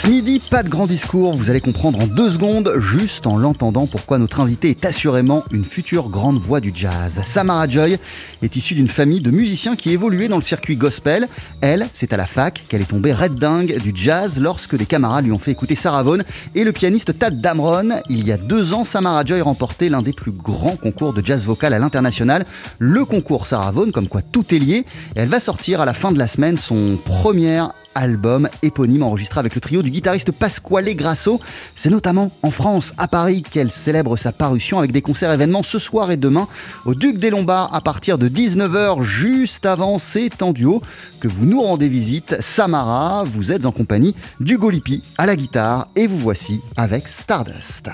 Ce midi, pas de grand discours, vous allez comprendre en deux secondes, juste en l'entendant, pourquoi notre invité est assurément une future grande voix du jazz. Samara Joy est issue d'une famille de musiciens qui évoluaient dans le circuit gospel. Elle, c'est à la fac qu'elle est tombée red dingue du jazz lorsque des camarades lui ont fait écouter Sarah Vaughan et le pianiste Tad Damron. Il y a deux ans, Samara Joy remportait l'un des plus grands concours de jazz vocal à l'international, le concours Sarah Vaughan, comme quoi tout est lié. Elle va sortir à la fin de la semaine son premier album éponyme enregistré avec le trio du guitariste Pasquale Grasso. C'est notamment en France, à Paris, qu'elle célèbre sa parution avec des concerts événements ce soir et demain au Duc des Lombards à partir de 19h, juste avant c'est en duo que vous nous rendez visite. Samara, vous êtes en compagnie d'Hugo Lippi à la guitare et vous voici avec Stardust.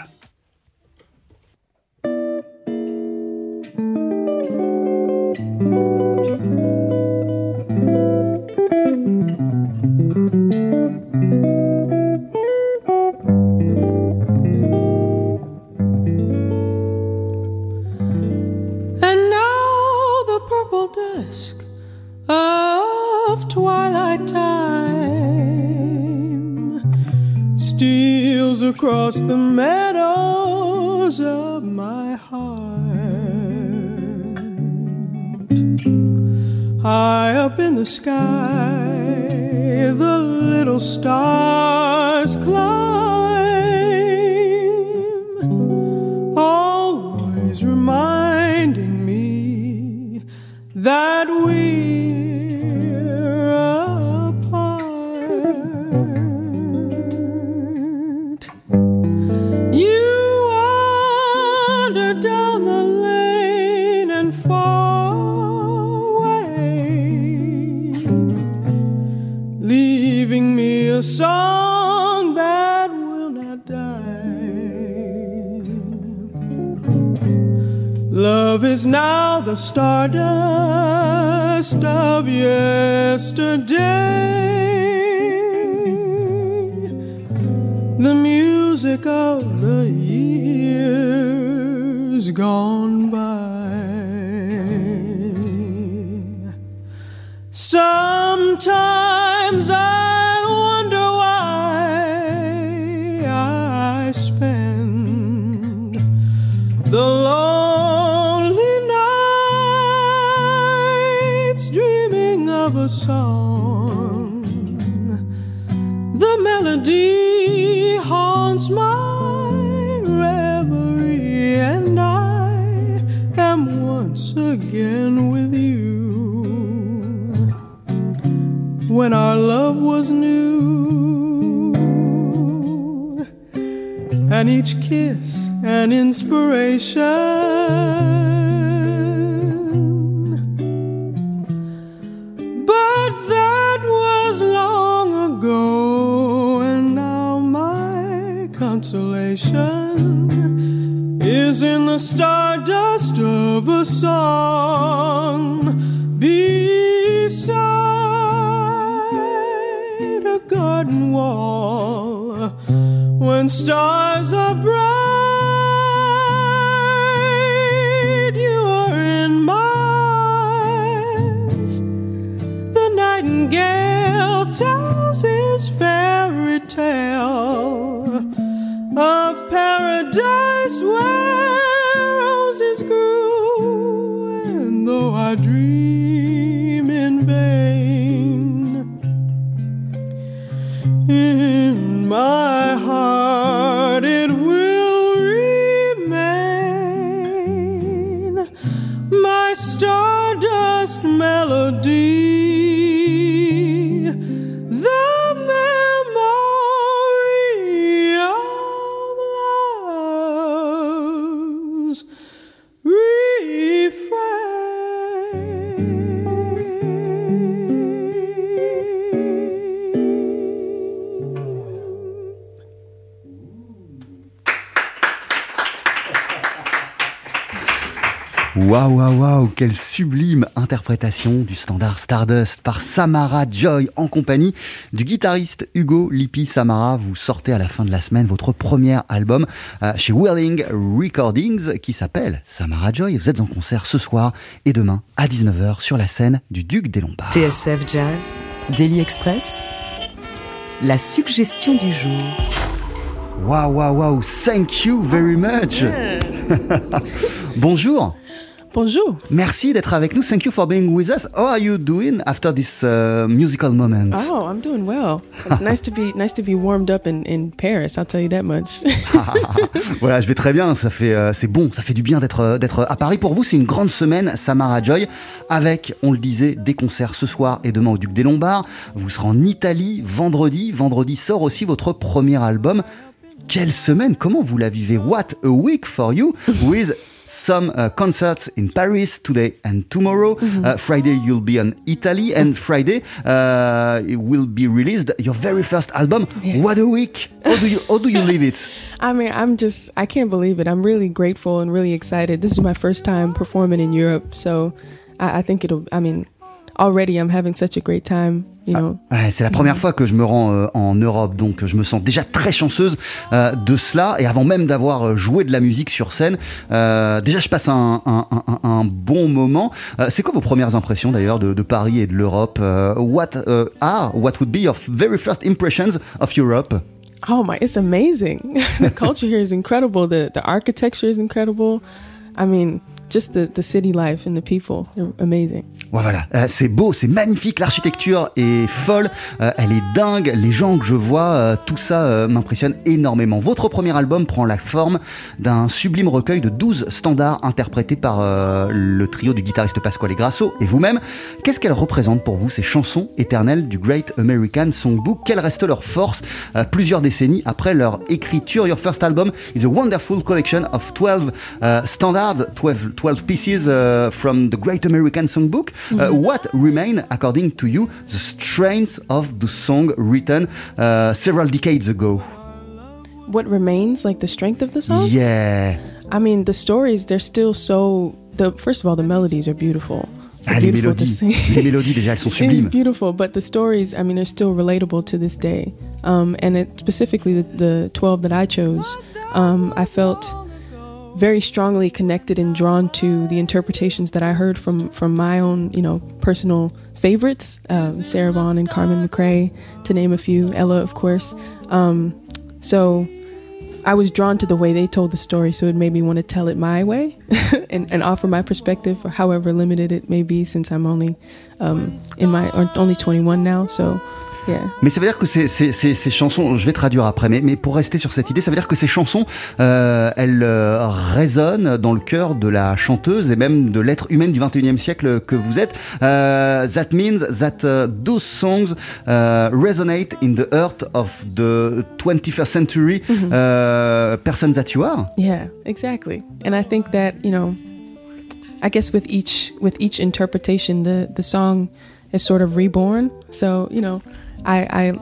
Stardust of yesterday, the music of the years gone by. Sometimes I song. The melody haunts my reverie, and I am once again with you. When our love was new, and each kiss an inspiration. Consolation is in the stardust of a song beside a garden wall when stars are bright. Waouh, quelle sublime interprétation du standard Stardust par Samara Joy en compagnie du guitariste Hugo Lippi. Samara, vous sortez à la fin de la semaine votre premier album euh, chez Whirling Recordings qui s'appelle Samara Joy. Vous êtes en concert ce soir et demain à 19h sur la scène du Duc des Lombards. TSF Jazz, Daily Express, la suggestion du jour. Waouh, waouh, waouh, thank you very much. Bonjour. Bonjour. Merci d'être avec nous. Thank you for being with us. How are you doing after this uh, musical moment? Oh, I'm doing well. It's nice to be nice to be warmed up in, in Paris. I'll tell you that much. voilà, je vais très bien. Ça fait, euh, c'est bon, ça fait du bien d'être euh, d'être à Paris. Pour vous, c'est une grande semaine, Samara Joy, avec, on le disait, des concerts ce soir et demain au Duc des Lombards. Vous serez en Italie vendredi. Vendredi sort aussi votre premier album. Quelle semaine Comment vous la vivez? What a week for you with some uh, concerts in Paris today and tomorrow. Uh, Friday you'll be in Italy, and Friday uh, it will be released your very first album. Yes. What a week! How do you how do you live it? I mean, I'm just I can't believe it. I'm really grateful and really excited. This is my first time performing in Europe, so I, I think it'll. I mean, already I'm having such a great time. You know. Ouais, c'est la première fois que je me rends euh, en Europe, donc je me sens déjà très chanceuse euh, de cela. Et avant même d'avoir euh, joué de la musique sur scène, euh, déjà je passe un, un- un- un bon moment. Euh, c'est quoi vos premières impressions d'ailleurs de, de Paris et de l'Europe Euh, What euh, are, what would be your very first impressions of Europe? Oh my, it's amazing. the culture here is incredible. The the architecture is incredible. I mean, just the the city life and the people, they're amazing. Ouais, voilà, c'est beau, c'est magnifique, l'architecture est folle, euh, elle est dingue, les gens que je vois, euh, tout ça euh, m'impressionne énormément. Votre premier album prend la forme d'un sublime recueil de 12 standards interprétés par le trio du guitariste Pasquale Grasso et vous-même. Qu'est-ce qu'elles représentent pour vous, ces chansons éternelles du Great American Songbook? Quelle reste leur force plusieurs décennies après leur écriture? Your first album is a wonderful collection of 12 uh, standards, 12, 12 pieces uh, from the Great American Songbook. Uh, what remain, according to you, the strengths of the song written uh, several decades ago? What remains, like the strength of the song? Yeah. I mean, the stories, they're still so. The First of all, the melodies are beautiful. Ah, les mélodies, les mélodies déjà, elles sont sublimes. beautiful, but the stories, I mean, they're still relatable to this day. Um, and it, specifically, the, the 12 that I chose, um, I felt very strongly connected and drawn to the interpretations that I heard from, from my own, you know, personal favorites, um, Sarah Vaughan and Carmen McRae, to name a few, Ella, of course. Um, so I was drawn to the way they told the story, so it made me want to tell it my way and, and offer my perspective, however limited it may be, since I'm only um, in my only 21 now. So. Mais ça veut dire que ces, ces- ces- ces chansons, je vais traduire après, mais, mais pour rester sur cette idée, ça veut dire que ces chansons, euh, elles euh, résonnent dans le cœur de la chanteuse et même de l'être humaine du 21e siècle que vous êtes. Euh, that means that uh, those songs uh, resonate in the heart of the 21st century uh, person that you are. Yeah, exactly. And I think that, you know, I guess with each with each interpretation the the song is sort of reborn. So, you know, I I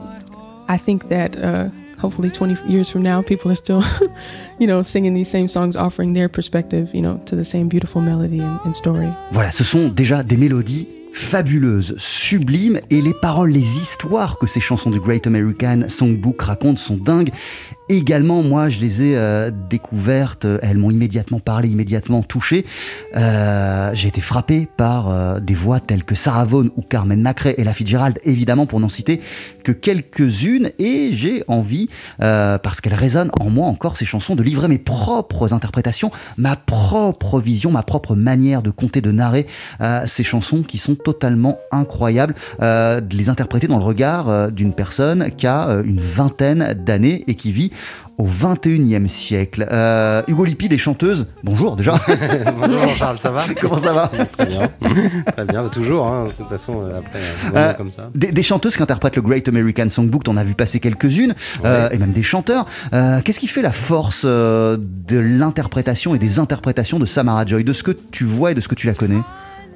I think that uh hopefully 20 years from now people are still you know singing these same songs offering their perspective, you know, to the same beautiful melody and, and story. Voilà, ce sont déjà des mélodies fabuleuses, sublimes, et les paroles, les histoires que ces chansons du Great American Songbook racontent sont dingues. Également, moi, je les ai euh, découvertes, elles m'ont immédiatement parlé, immédiatement touché. Euh, J'ai été frappé par euh, des voix telles que Sarah Vaughan ou Carmen McRae et la Fitzgerald, évidemment, pour n'en citer que quelques-unes, et j'ai envie, euh, parce qu'elles résonnent en moi encore, ces chansons, de livrer mes propres interprétations, ma propre vision, ma propre manière de compter, de narrer euh, ces chansons qui sont totalement incroyables, euh, de les interpréter dans le regard euh, d'une personne qui a euh, une vingtaine d'années et qui vit au 21e siècle. Euh, Hugo Lippi, des chanteuses, bonjour déjà, Bonjour Jean-Charles, ça va comment ça va Très bien, très bien, bah, toujours, hein, de toute façon, euh, après Euh, comme ça. des, des chanteuses qui interprètent le Great American Songbook, t'en as vu passer quelques-unes, euh, et même des chanteurs. Qu'est-ce qui fait la force de l'interprétation et des interprétations de Samara Joy, de ce que tu vois et de ce que tu la connais?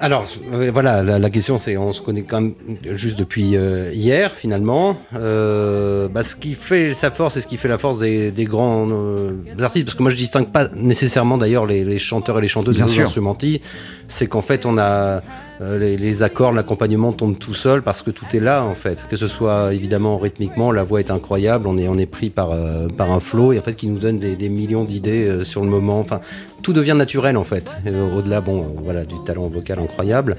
Alors euh, voilà, la, la question c'est, on se connaît quand même juste depuis euh, hier finalement. Euh, bah, ce qui fait sa force et ce qui fait la force des, des grands euh, artistes, parce que moi je distingue pas nécessairement d'ailleurs les, les chanteurs et les chanteuses Bien des sûr. instrumentistes, c'est qu'en fait on a euh, les, accords, l'accompagnement tombe tout seul parce que tout est là en fait. Que ce soit évidemment rythmiquement, la voix est incroyable, on est, on est pris par, euh, par un flow et en fait qui nous donne des, millions d'idées euh, sur le moment. Enfin, tout devient naturel en fait. Au-delà, bon, voilà, du talent vocal incroyable.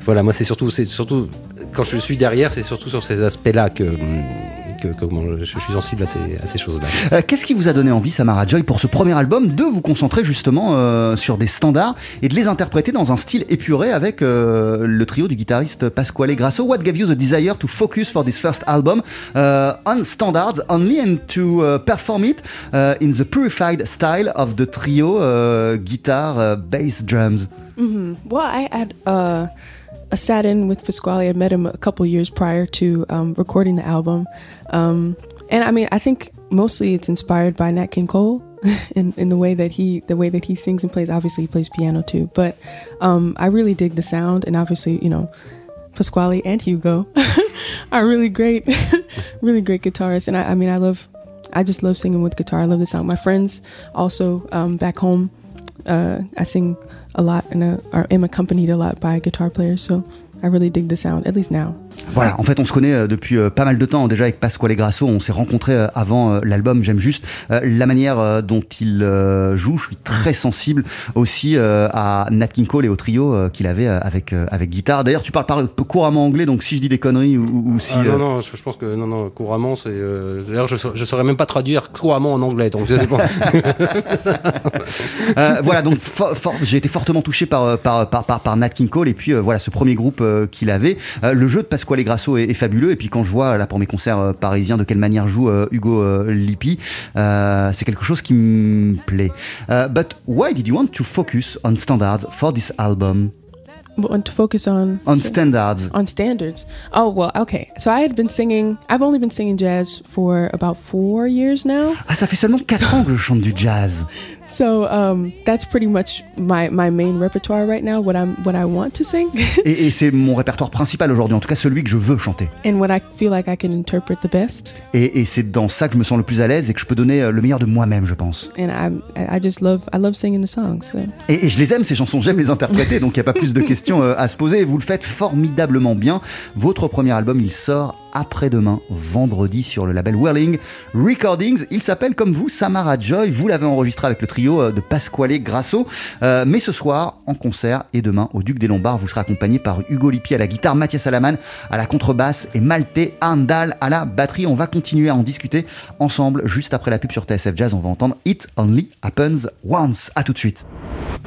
Voilà, moi c'est surtout, c'est surtout quand je suis derrière, c'est surtout sur ces aspects-là que, que, que bon, je, suis sensible à ces, à ces choses-là. Euh, Qu'est-ce qui vous a donné envie, Samara Joy, pour ce premier album, de vous concentrer justement euh, sur des standards et de les interpréter dans un style épuré avec euh, le trio du guitariste Pasquale Grasso? What gave you the desire to focus for this first album? Uh, on standards only and to uh, perform it uh, in the purified style of the trio uh, guitar, uh, bass, drums? hmm Well, I had uh, a sat in with Pasquale. I met him a couple years prior to um, recording the album, um, and I mean, I think mostly it's inspired by Nat King Cole in in the way that he the way that he sings and plays. Obviously, he plays piano too, but um, I really dig the sound, and obviously, you know. Pasquale and Hugo are really great, really great guitarists, and I, I mean, I love, I just love singing with guitar. I love the sound. My friends also um, back home, uh, I sing a lot and uh, am accompanied a lot by guitar players, so I really dig the sound, at least now. Voilà, en fait, on se connaît euh, depuis euh, pas mal de temps déjà avec Pasquale Grasso. On s'est rencontrés euh, avant l'album. J'aime juste la manière dont il joue. Je suis très sensible aussi à Nat King Cole et au trio qu'il avait avec avec guitare. D'ailleurs, tu parles pas couramment anglais, donc si je dis des conneries ou, si Ah, non, non, je, je pense que non, non, couramment, c'est. euh, D'ailleurs, je, je saurais même pas traduire couramment en anglais, donc. Euh, voilà, donc j'ai été fortement touché par, par, par, par, par Nat King Cole et puis euh, voilà ce premier groupe qu'il avait. Le jeu de Pasquale Grasso est, est fabuleux et puis quand je vois là pour mes concerts euh, parisiens de quelle manière joue euh, Hugo euh, Lippi, c'est quelque chose qui me plaît. Euh, but why did you want to focus on standards for this album? Want to focus on On standards. on standards. Oh well, okay. So I had been singing. I've only been singing jazz for about four years now. Ah, ça fait seulement 4 ans que je chante du jazz. So um, that's pretty much my, my main repertoire right now. What I'm what I want to sing, Et, et c'est mon répertoire principal aujourd'hui, en tout cas celui que je veux chanter. and what I feel like I can interpret the best. Et, et c'est dans ça que je me sens le plus à l'aise et que je peux donner euh, le meilleur de moi-même, je pense. And I I just love I love singing the songs. So. Et, et je les aime, ces chansons, j'aime les interpréter, donc il n'y a pas plus de questions euh, à se poser. Vous le faites formidablement bien. Votre premier album, il sort après-demain, vendredi, sur le label Whirling Recordings. Il s'appelle, comme vous, Samara Joy. Vous l'avez enregistré avec le trio euh, de Pasquale Grasso. Euh, mais ce soir, en concert, et demain, au Duc des Lombards, vous serez accompagné par Hugo Lippi à la guitare, Mathias Alaman à la contrebasse et Malte Arndal à la batterie. On va continuer à en discuter ensemble juste après la pub sur TSF Jazz. On va entendre It Only Happens Once. À tout de suite.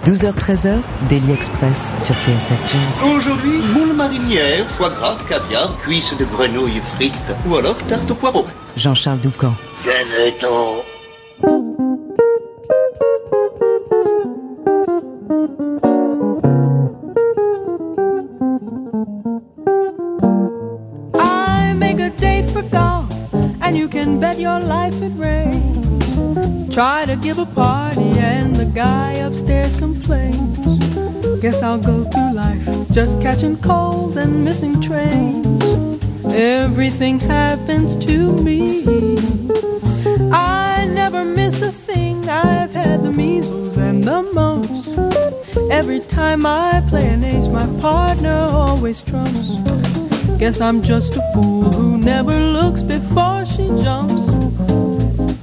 12h-13h, Daily Express sur TSF Jazz. Aujourd'hui, moule marinière, foie gras, caviar, cuisses de grenouille frites ou alors tarte au poireau. Jean-Charles Doucan. Venez-t'en. I make a date for golf, and you can bet your life it rains. Try to give a party, and the guy upstairs complains. Guess I'll go through life just catching colds and missing trains. Everything happens to me. I never miss a thing. I've had the measles and the mumps. Every time I play an ace, my partner always trumps. Guess I'm just a fool who never looks before she jumps.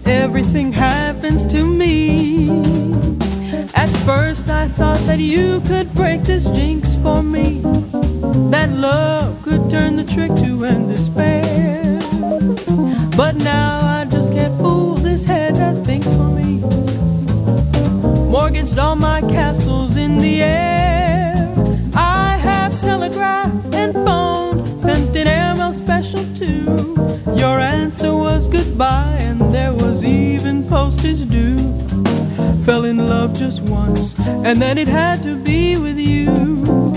Everything happens to me. At first, I thought that you could break this jinx for me. That love could turn the trick to end despair. But now I just can't fool this head that thinks for me. Mortgaged all my castles in the air. I have telegraphed and phoned, sent an airmail special too. Your answer was goodbye, and there was even postage due. Fell in love just once, and then it had to be with you.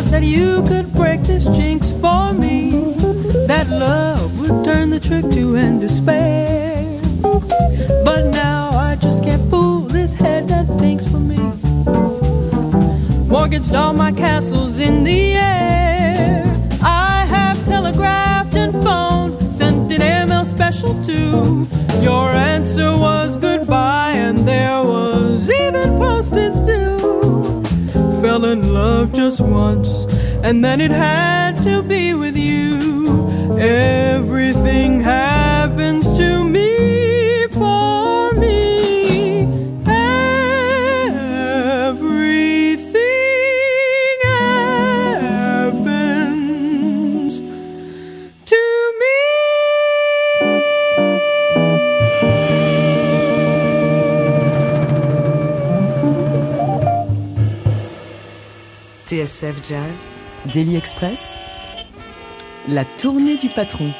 thought that you could break this jinx for me. That love would turn the trick to end despair. But now I just can't fool this head that thinks for me. Mortgaged all my castles in the air. I have telegraphed and phoned, sent an ML special too. Your answer was goodbye, and there was even postage due. Fell in love just once, and then it had to be with you. Everything TSF Jazz, Daily Express, la tournée du patron.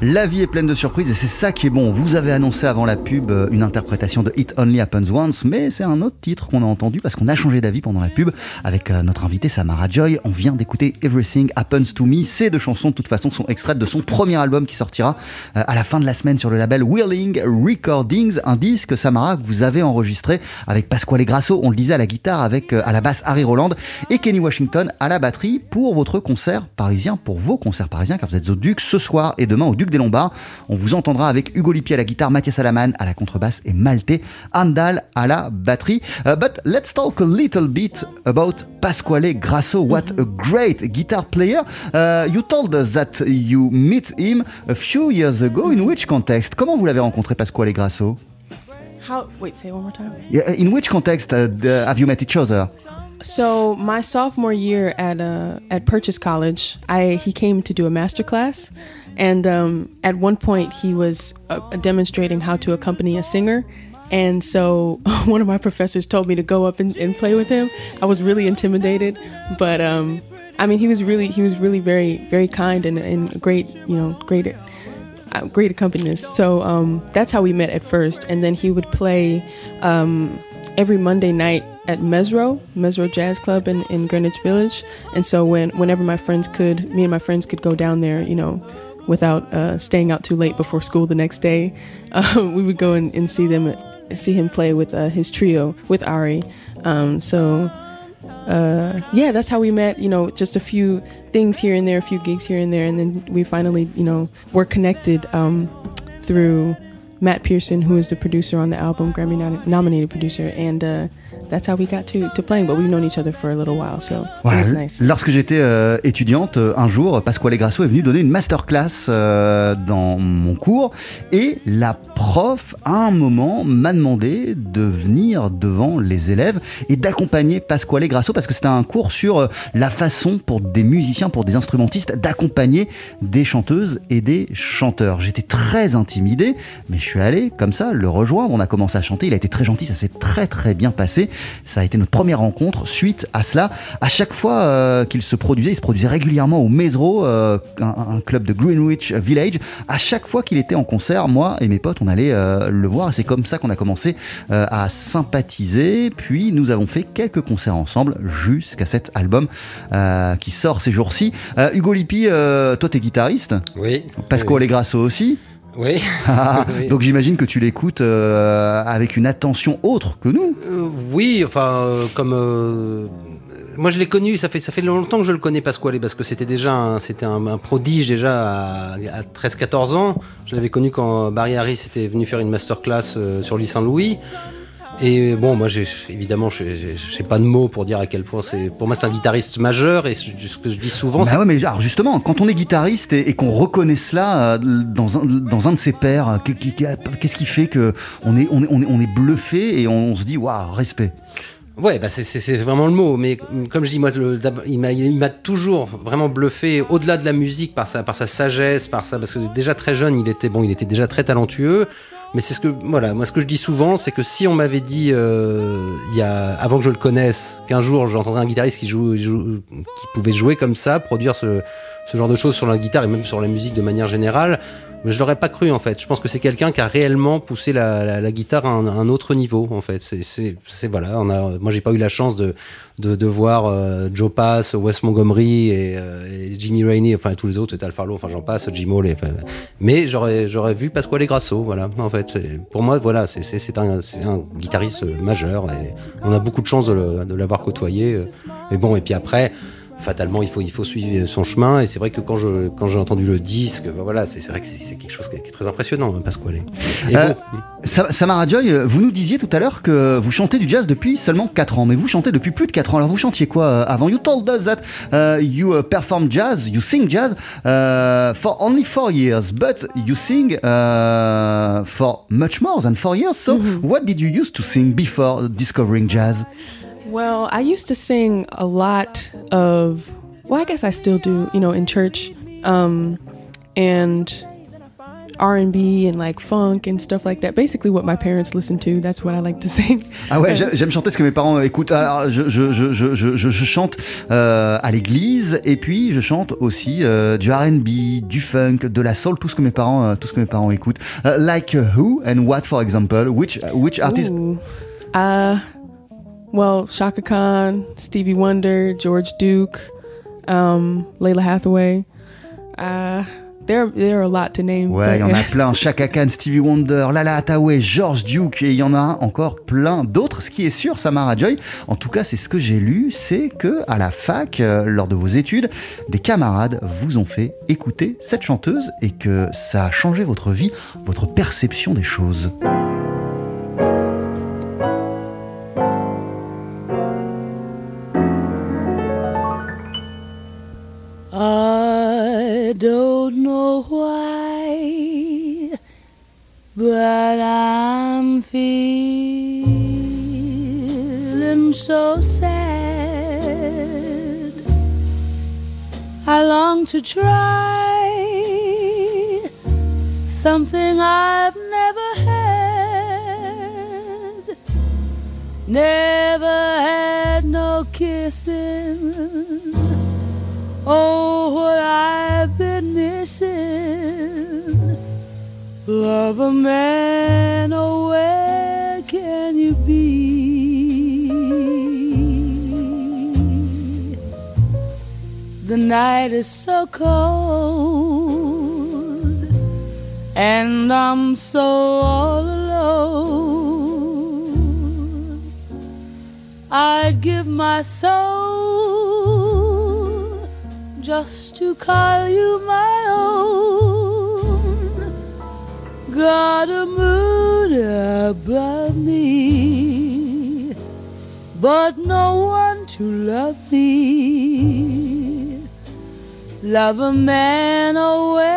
La vie est pleine de surprises et c'est ça qui est bon. Vous avez annoncé avant la pub euh, une interprétation de It Only Happens Once, mais c'est un autre titre qu'on a entendu parce qu'on a changé d'avis pendant la pub avec euh, notre invité Samara Joy. On vient d'écouter Everything Happens to Me. Ces deux chansons, de toute façon, sont extraites de son premier album qui sortira euh, à la fin de la semaine sur le label Whirling Recordings, un disque Samara que vous avez enregistré avec Pasquale Grasso, on le disait à la guitare, avec à la basse Harry Roland et Kenny Washington à la batterie pour votre concert parisien, pour vos concerts parisiens, car vous êtes au Duc ce soir et demain au Duc des Lombards. On vous entendra avec Hugo Lippi à la guitare, Mathias Alaman à la contrebasse et Malte Andal à la batterie. Uh, but let's talk a little bit about Pasquale Grasso. What a great guitar player. Uh, you told us that you met him a few years ago. In which context? Comment vous l'avez rencontré, Pasquale Grasso? How? Wait, say one more time. Yeah, in which context uh, the- have you met each other? So my sophomore year at uh, at Purchase College, I he came to do a master class, and um, at one point he was uh, demonstrating how to accompany a singer. And so one of my professors told me to go up and, and play with him. I was really intimidated, but um, I mean he was really he was really very very kind and, and great you know great uh, great accompanist. So um, that's how we met at first, and then he would play um, every Monday night at Mesro, Mesro Jazz Club in, in Greenwich Village. And so when whenever my friends could, me and my friends could go down there, you know, without uh, staying out too late before school the next day, uh, we would go and, and see them, see him play with uh, his trio with Ari. Um, so uh, yeah, that's how we met. You know, just a few things here and there, a few gigs here and there, and then we finally, you know, were connected um, through Matt Pearson, who is the producer on the album, Grammy nominated producer, and uh, that's how we got to, to playing. But we've known each other for a little while, so Voilà, it was nice. Lorsque j'étais euh, étudiante, euh, un jour, Pasquale Grasso est venu donner une masterclass euh, dans mon cours et la prof, à un moment, m'a demandé de venir devant les élèves et d'accompagner Pasquale Grasso parce que c'était un cours sur euh, la façon pour des musiciens, pour des instrumentistes d'accompagner des chanteuses et des chanteurs. J'étais très intimidé, mais je suis allé comme ça le rejoindre. On a commencé à chanter, il a été très gentil, ça s'est très très bien passé. Ça a été notre première rencontre. Suite à cela, à chaque fois euh, qu'il se produisait, il se produisait régulièrement au Mesro, euh, un, un club de Greenwich Village. À chaque fois qu'il était en concert, moi et mes potes, on allait euh, le voir. Et c'est comme ça qu'on a commencé à sympathiser. Puis nous avons fait quelques concerts ensemble jusqu'à cet album qui sort ces jours-ci. Hugo Lippi, toi t'es guitariste. Oui. Pasco Oui. Grasso aussi. Oui. Ah, Oui. Donc j'imagine que tu l'écoutes euh, avec une attention autre que nous. Euh, oui, enfin, euh, comme. moi, je l'ai connu, ça fait, ça fait longtemps que je le connais, Pasquale, parce que c'était déjà un, c'était un, un prodige déjà à, à 13-14 ans. Je l'avais connu quand Barry Harris était venu faire une masterclass euh, sur l'île Saint-Louis. Et bon, moi, j'ai, évidemment, je n'ai pas de mots pour dire à quel point c'est. Pour moi, c'est un guitariste majeur, et ce que je dis souvent, c'est Bah ouais, mais alors justement, quand on est guitariste et, et qu'on reconnaît cela euh, dans un, dans un de ses pairs, euh, qu'est- qu'est- qu'est-ce qui fait que on est, on est, on est, on est bluffé et on, se dit waouh, respect. Ouais, bah c'est- vraiment le mot. Mais mm, comme je dis, moi, le- il m'a toujours vraiment bluffé, au-delà de la musique, par sa, par sa sagesse, par ça, parce que déjà très jeune, il était bon, il était déjà très talentueux. Mais c'est ce que, voilà, moi, ce que je dis souvent, c'est que si on m'avait dit, euh, il y a, avant que je le connaisse, qu'un jour j'entendrais un guitariste qui joue- qui pouvait jouer comme ça, produire ce, ce genre de choses sur la guitare et même sur la musique de manière générale, Mais je l'aurais pas cru en fait. Je pense que c'est quelqu'un qui a réellement poussé la, guitare à un, autre niveau en fait. C'est, voilà. Moi j'ai pas eu la chance de voir euh, Joe Pass, Wes Montgomery et, euh, et Jimmy Rainey, enfin tous les autres, Tal Farlow, enfin j'en passe, Jim Hall. mais j'aurais j'aurais vu Pasquale Grasso. Voilà. En fait, pour moi voilà, c'est, un un guitariste majeur et on a beaucoup de chance de l'avoir côtoyé. euh. Et bon et puis après fatalement il faut il faut suivre son chemin. Et c'est vrai que quand je quand j'ai entendu le disque ben voilà c'est c'est vrai que c'est c'est quelque chose qui est, qui est très impressionnant hein, Pasquale. Euh, bon, Samara Joy, euh, vous nous disiez tout à l'heure que vous chantez du jazz depuis seulement 4 ans, mais vous chantez depuis plus de 4 ans. Alors vous chantiez quoi euh, avant? You told us that uh, you uh, perform jazz, you sing jazz uh, for only 4 years, but you sing uh, for much more than 4 years. So what did you use to sing before discovering jazz? Well, I used to sing a lot of, well, I guess I still do, you know, in church, um, and R&B and like funk and stuff like that. Basically, what my parents listen to. That's what I like to sing. Ah ouais, j'ai- j'aime chanter ce que mes parents écoutent. Alors, je, je, je, je, je, je- je chante euh, à l'église et puis je chante aussi euh, du R&B, du funk, de la soul, tout ce que mes parents, euh, tout ce que mes parents écoutent. Euh, like uh, who and what, for example? Which which artist? Ooh. Uh, well, Shaka Khan, Stevie Wonder, George Duke, um, Layla Hathaway. Uh, there, there are a lot to name. Ouais, il y en a plein. Chaka Khan, Stevie Wonder, Lala Hathaway, George Duke, et il y en a encore plein d'autres. Ce qui est sûr, Samara Joy, en tout cas, c'est ce que j'ai lu, c'est que à la fac, euh, lors de vos études, des camarades vous ont fait écouter cette chanteuse et que ça a changé votre vie, votre perception des choses. Something I've never had. Never had no kissing. Oh, what I've been missing. Love a man, oh, where can you be? The night is so cold, and I'm so all alone. I'd give my soul just to call you my own. Got a moon above me, but no one to love me. Love a man, where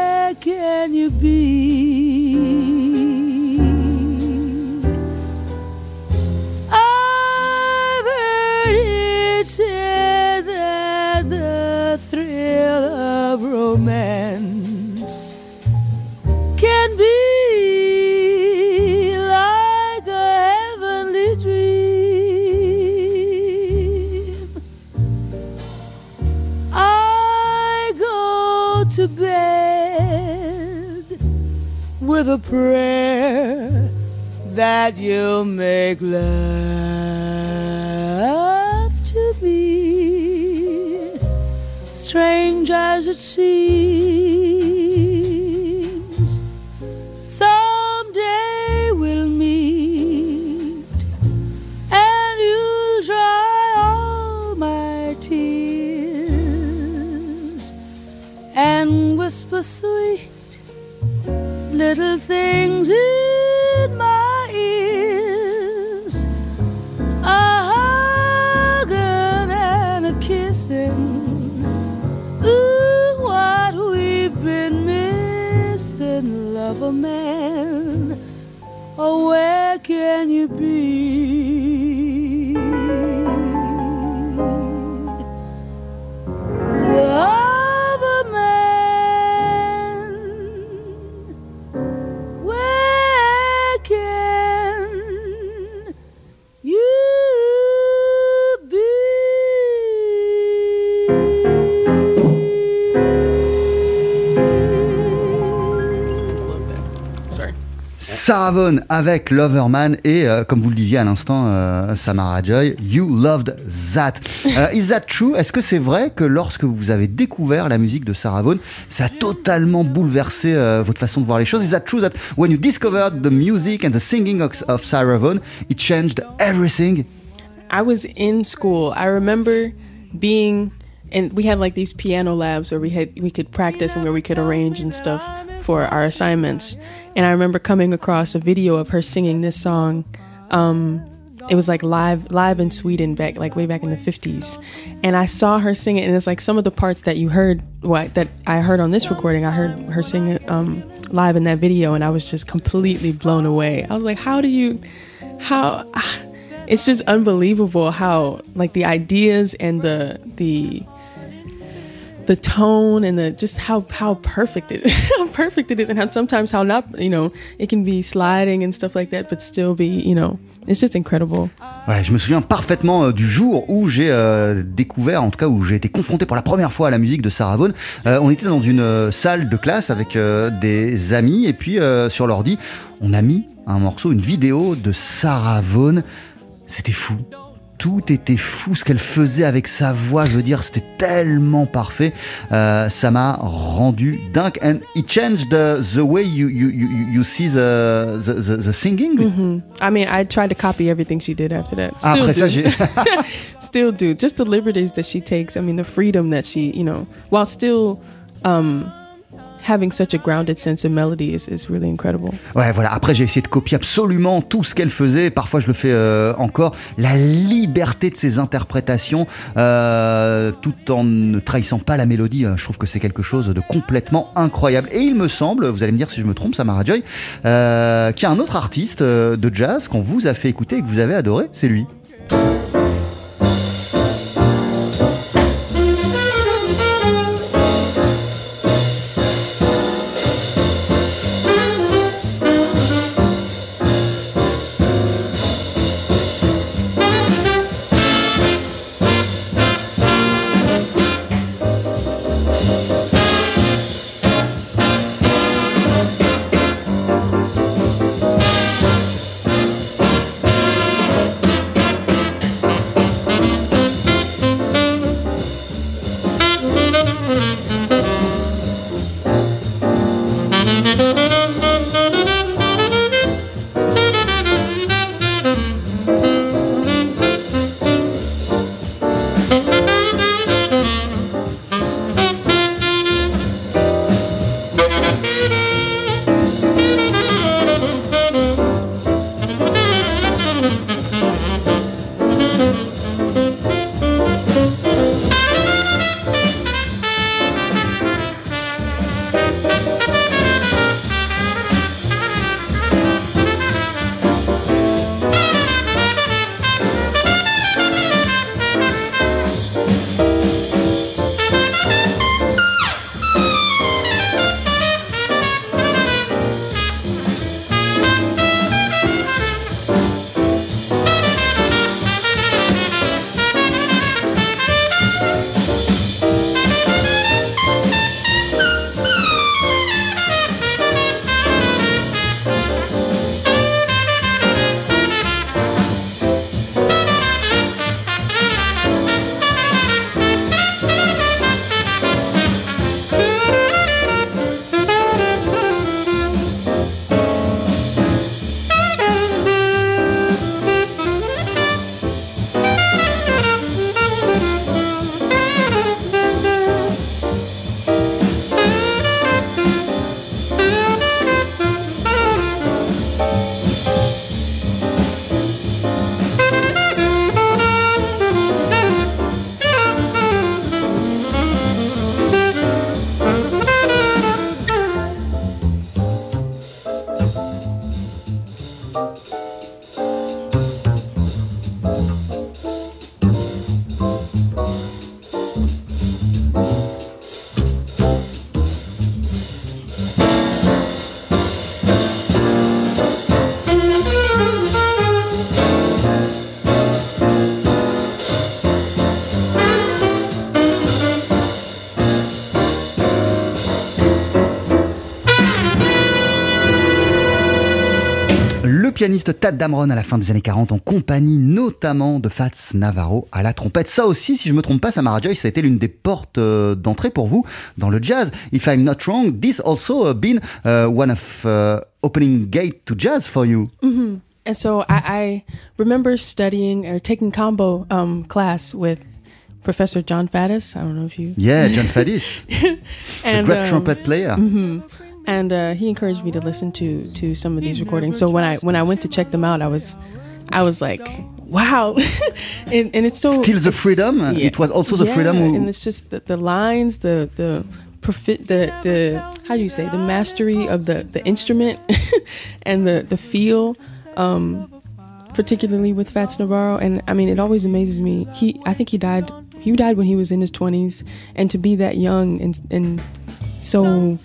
can you be? A prayer that you'll make love to me, strange as it seems. Someday we'll meet, and you'll dry all my tears and whisper sweet little things in my ears. A hugging and a kissing. Ooh, what we've been missing, love a man. Oh, where can you be? Sarah Vaughan avec Loverman et euh, comme vous le disiez à l'instant, euh, Samara Joy, You Loved That. Euh, is that true? Est-ce que c'est vrai que lorsque vous avez découvert la musique de Sarah Vaughan, ça a totalement bouleversé euh, votre façon de voir les choses? Is that true that when you discovered the music and the singing of, of Sarah Vaughan, it changed everything? I was in school. I remember being and we had like these piano labs where we had we could practice and where we could arrange and stuff for our assignments. And I remember coming across a video of her singing this song. Um, it was like live live in Sweden back like way back in the 50s. And I saw her sing it and it's like some of the parts that you heard what that I heard on this recording, I heard her sing it um, live in that video and I was just completely blown away. I was like, how do you how it's just unbelievable how like the ideas and the the the tone and the just how how perfect it how perfect it is and how sometimes how not you know it can be sliding and stuff like that but still be you know it's just incredible Ouais, je me souviens parfaitement euh, du jour où j'ai euh, découvert, en tout cas où j'ai été confronté pour la première fois à la musique de Sarah Vaughan. Euh, on était dans une euh, salle de classe avec euh, des amis et puis euh, sur l'ordi, on a mis un morceau, une vidéo de Sarah Vaughan. C'était fou. Tout était fou, ce qu'elle faisait avec sa voix, je veux dire, c'était tellement parfait. Euh, ça m'a rendu dingue. And it changed the, the way you, you, you, you see the, the, the, the singing. hmm i mean i tried to copy everything she did after that Ah, still après ça, do. j'ai. still do just the liberties that she takes i mean the freedom that she you know while still um having such a grounded sense of melody is, is really incredible Ouais, voilà. Après, j'ai essayé de copier absolument tout ce qu'elle faisait. Parfois, je le fais euh, encore. La liberté de ses interprétations, euh, tout en ne trahissant pas la mélodie, euh, je trouve que c'est quelque chose de complètement incroyable. Et il me semble, vous allez me dire si je me trompe, Samara Joy, qu'il y a un autre artiste de jazz qu'on vous a fait écouter et que vous avez adoré. C'est lui. Pianiste Tad Damron à la fin des années 40 en compagnie notamment de Fats Navarro à la trompette. Ça aussi, si je me trompe pas, Samara Joy, ça a été l'une des portes euh, d'entrée pour vous dans le jazz. If I'm not wrong, this also uh, been uh, one of uh, opening gate to jazz for you. hmm And so I, I remember studying or taking combo um, class with Professor John Faddis. I don't know if you. Yeah, John Faddis, the great um, trumpet player. mhm. And uh, he encouraged me to listen to to some of these recordings. So when I when I went to check them out, I was I was like, wow, and, and it's so Still the freedom? It was also the yeah, freedom who- and it's just the, the lines, the the profi- the the how do you say the mastery of the the instrument and the the feel. Um, particularly with Fats Navarro, and I mean, it always amazes me. He, I think he died. He died when he was in his twenties, and to be that young and and so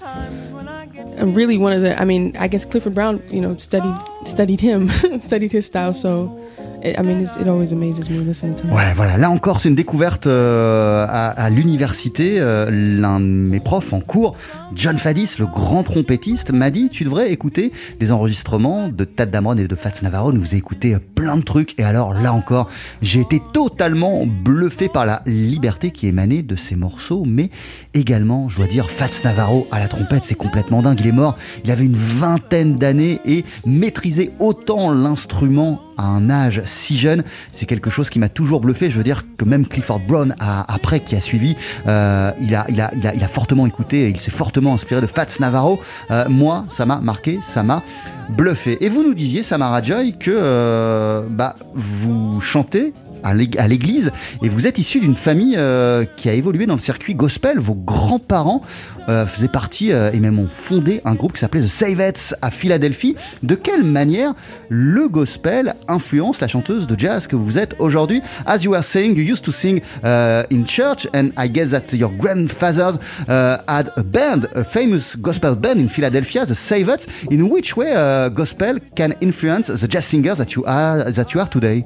really one of the. I mean, I guess Clifford Brown, you know, studied studied him, studied his style. So, I mean, it's, it always amazes me listening to him. Ouais, voilà. Là encore, c'est une découverte euh, à, l'université. Euh, L'un de mes profs en cours, John Faddis, le grand trompettiste, m'a dit Tu devrais écouter des enregistrements de Tad Damron et de Fats Navarro. Nous a écouté euh, plein de trucs. Et alors, là encore, j'ai été totalement bluffé par la liberté qui émanait de ces morceaux. Mais également, je dois dire, Fats Navarro à la trompette, c'est complètement dingue. Il est mort, il avait une vingtaine d'années et maîtriser autant l'instrument à un âge si jeune, c'est quelque chose qui m'a toujours bluffé. Je veux dire que même Clifford Brown, après, qui a suivi, euh, il, a, fortement écouté, il s'est fortement inspiré de Fats Navarro. Euh, moi, ça m'a marqué, ça m'a bluffé. Et vous nous disiez, Samara Joy, que euh, bah, vous chantez à l'ég- à l'église et vous êtes issu d'une famille euh, qui a évolué dans le circuit gospel. Vos grands-parents euh, faisaient partie euh, et même ont fondé un groupe qui s'appelait The Savettes à Philadelphie. De quelle manière le gospel influence la chanteuse de jazz que vous êtes aujourd'hui? As you were saying, you used to sing uh, in church and I guess that your grandfathers uh, had a band, a famous gospel band in Philadelphia, The Savettes. In which way uh, gospel can influence the jazz singers that you are, that you are today?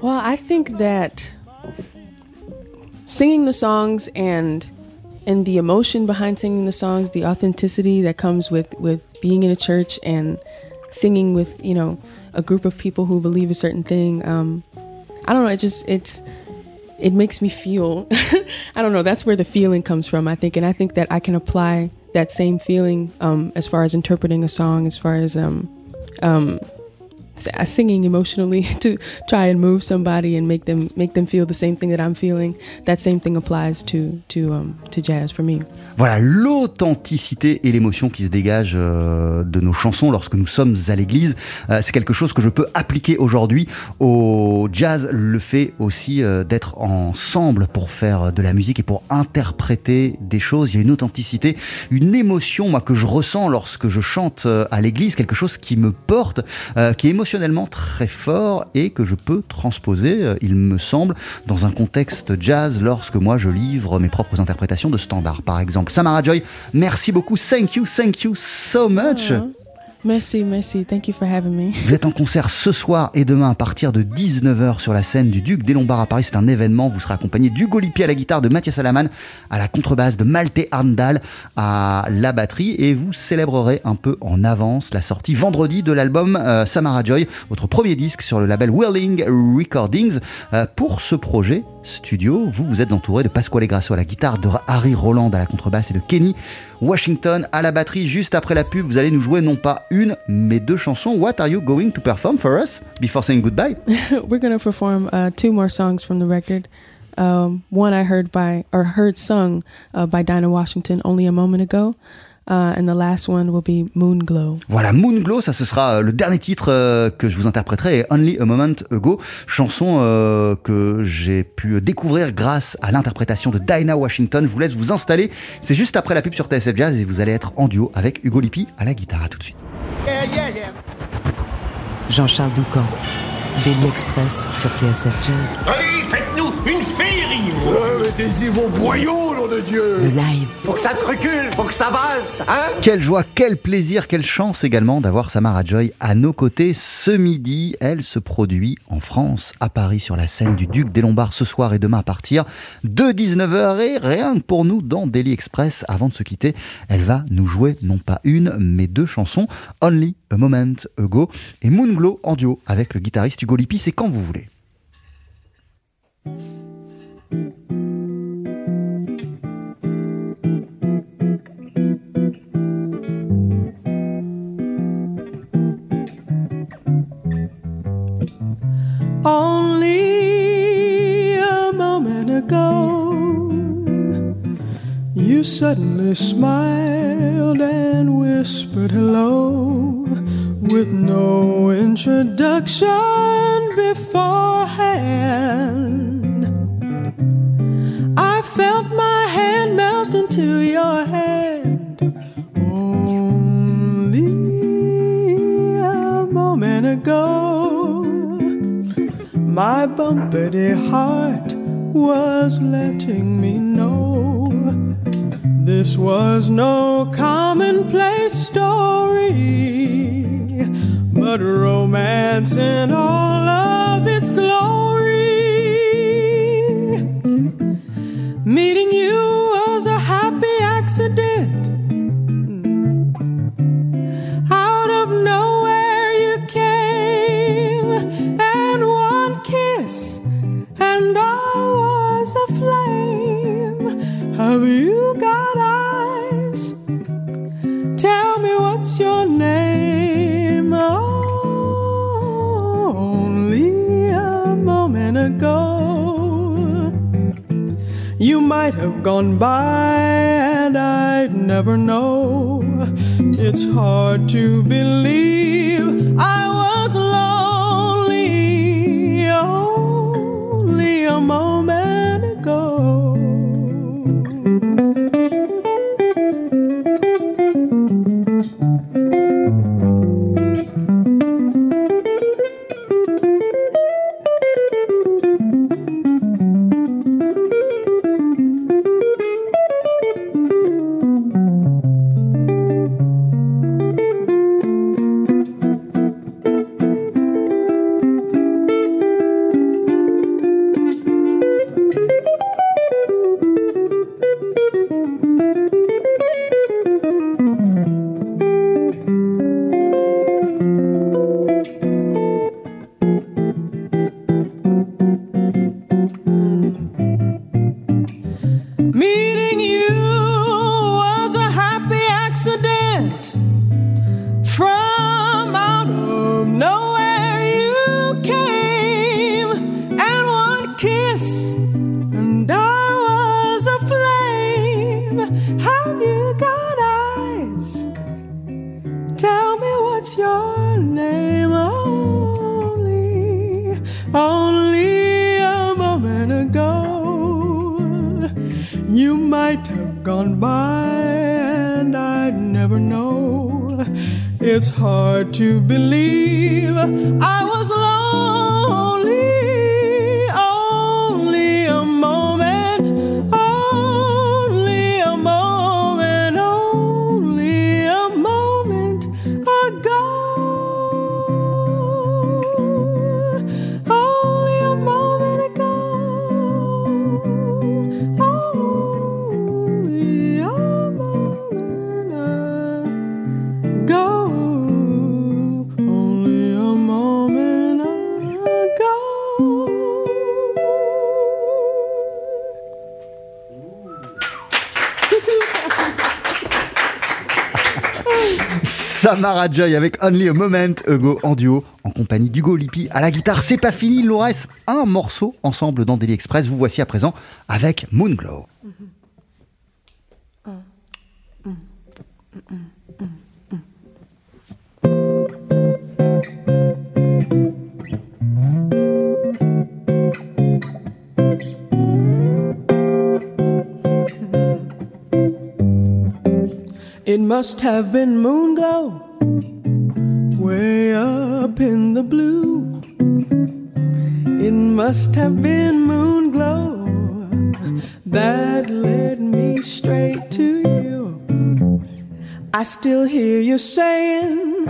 Well, I think that singing the songs and and the emotion behind singing the songs, the authenticity that comes with with being in a church and singing with you know a group of people who believe a certain thing. Um, I don't know. It just it's it makes me feel. I don't know. That's where the feeling comes from. I think, and I think that I can apply that same feeling um, as far as interpreting a song, as far as um, um, singing emotionally to try and move somebody and make them make them feel the same thing that I'm feeling. That same thing applies to to to jazz for me. Voilà, l'authenticité et l'émotion qui se dégagent euh, de nos chansons lorsque nous sommes à l'église, euh, c'est quelque chose que je peux appliquer aujourd'hui au jazz. Le fait aussi euh, d'être ensemble pour faire de la musique et pour interpréter des choses. Il y a une authenticité, une émotion, moi, que je ressens lorsque je chante à l'église, quelque chose qui me porte, qui est très fort et que je peux transposer, euh, il me semble, dans un contexte jazz lorsque moi je livre mes propres interprétations de standards, par exemple. Samara Joy, merci beaucoup. Thank you, thank you so much. Aw. Merci, merci. Thank you for having me. Vous êtes en concert ce soir et demain à partir de 19h sur la scène du Duc des Lombards à Paris. C'est un événement. Vous serez accompagné d'Hugo Lippi à la guitare, de Mathias Alaman à la contrebasse, de Malte Arndal à la batterie. Et vous célébrerez un peu en avance la sortie vendredi de l'album euh, Samara Joy, votre premier disque sur le label Whirling Recordings. Euh, pour ce projet studio, vous vous êtes entouré de Pasquale Grasso à la guitare, de Harry Roland à la contrebasse et de Kenny Washington à la batterie. Juste après la pub, vous allez nous jouer non pas une, mais deux chansons. What are you going to perform for us? Before saying goodbye? We're gonna perform uh, two more songs from the record. Um, one I heard by or heard sung uh, by Dinah Washington only a moment ago, uh, and the last one will be Moon Glow. Voilà, Moonglow, ça ce sera euh, le dernier titre euh, que je vous interpréterai, et Only a Moment Ago, chanson euh, que j'ai pu découvrir grâce à l'interprétation de Dinah Washington. Je vous laisse vous installer, c'est juste après la pub sur TSF Jazz et vous allez être en duo avec Hugo Lippi à la guitare. À tout de suite. Jean-Charles Doucan, Daily Express sur TSF Jazz. Allez, féerie Mettez-y vos boyaux, nom de Dieu Le live. Faut que ça te recule, faut que ça valse, hein Quelle joie, quel plaisir, quelle chance également d'avoir Samara Joy à nos côtés ce midi. Elle se produit en France, à Paris, sur la scène du Duc des Lombards ce soir et demain à partir de 19h. Et rien que pour nous, dans Daily Express, avant de se quitter, elle va nous jouer non pas une, mais deux chansons Only a Moment Ago et Moonglow en duo avec le guitariste Hugo Lippi. C'est quand vous voulez. Suddenly smiled and whispered hello with no introduction might have gone by and I'd never know. It's hard to believe I was lonely only a moment gone by and I'd never know. It's hard to believe I Samara Joy avec Only a Moment Ago en duo en compagnie d'Hugo Lippi à la guitare. C'est pas fini, il nous reste un morceau ensemble dans Daily Express. Vous voici à présent avec Moonglow. It must have been moon glow way up in the blue. It must have been moon glow that led me straight to you. I still hear you saying,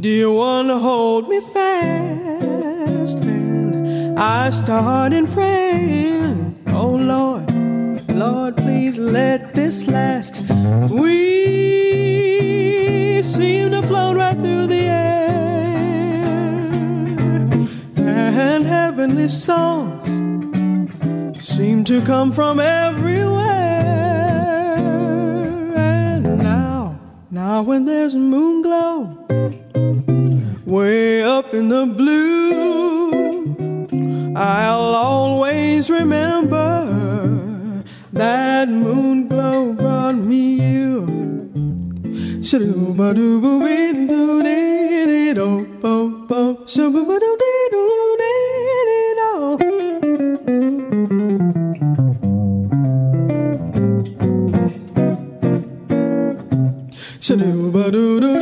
Do you want to hold me fast. And I started praying, Oh Lord, Lord, please let this last. We seem to float right through the air, and heavenly songs seem to come from everywhere. And now, now when there's a moon glow, way up in the blue, I'll always remember that moon glow brought me you. Shadooba dooba wee doo dee dee doo bo bo. Shadooba doo dee doo dee dee doo Shadooba doo doo.